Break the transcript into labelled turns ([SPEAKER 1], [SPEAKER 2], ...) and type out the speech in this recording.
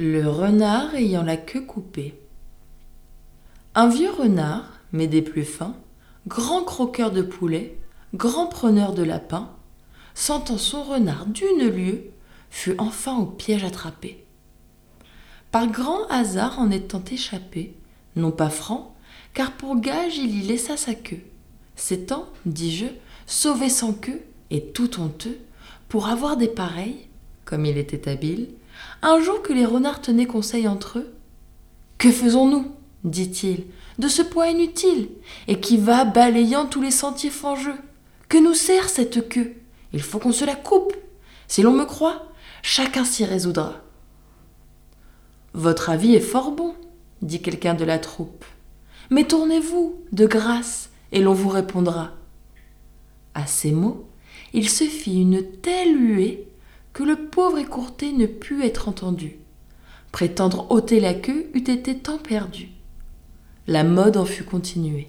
[SPEAKER 1] Le renard ayant la queue coupée. Un vieux renard, mais des plus fins, grand croqueur de poulet, grand preneur de lapin, sentant son renard d'une lieue, fut enfin au piège attrapé. Par grand hasard en étant échappé, non pas franc, car pour gage il y laissa sa queue, s'étant, dis-je, sauvé sans queue et tout honteux, pour avoir des pareils, comme il était habile, un jour que les renards tenaient conseil entre eux. Que faisons-nous dit-il, de ce poids inutile, et qui va balayant tous les sentiers fangeux? Que nous sert cette queue? Il faut qu'on se la coupe. Si l'on me croit, chacun s'y résoudra. Votre avis est fort bon, dit quelqu'un de la troupe. Mais tournez-vous, de grâce, et l'on vous répondra. À ces mots, il se fit une telle huée que le pauvre écourté ne put être entendu. Prétendre ôter la queue eût été temps perdu. La mode en fut continuée.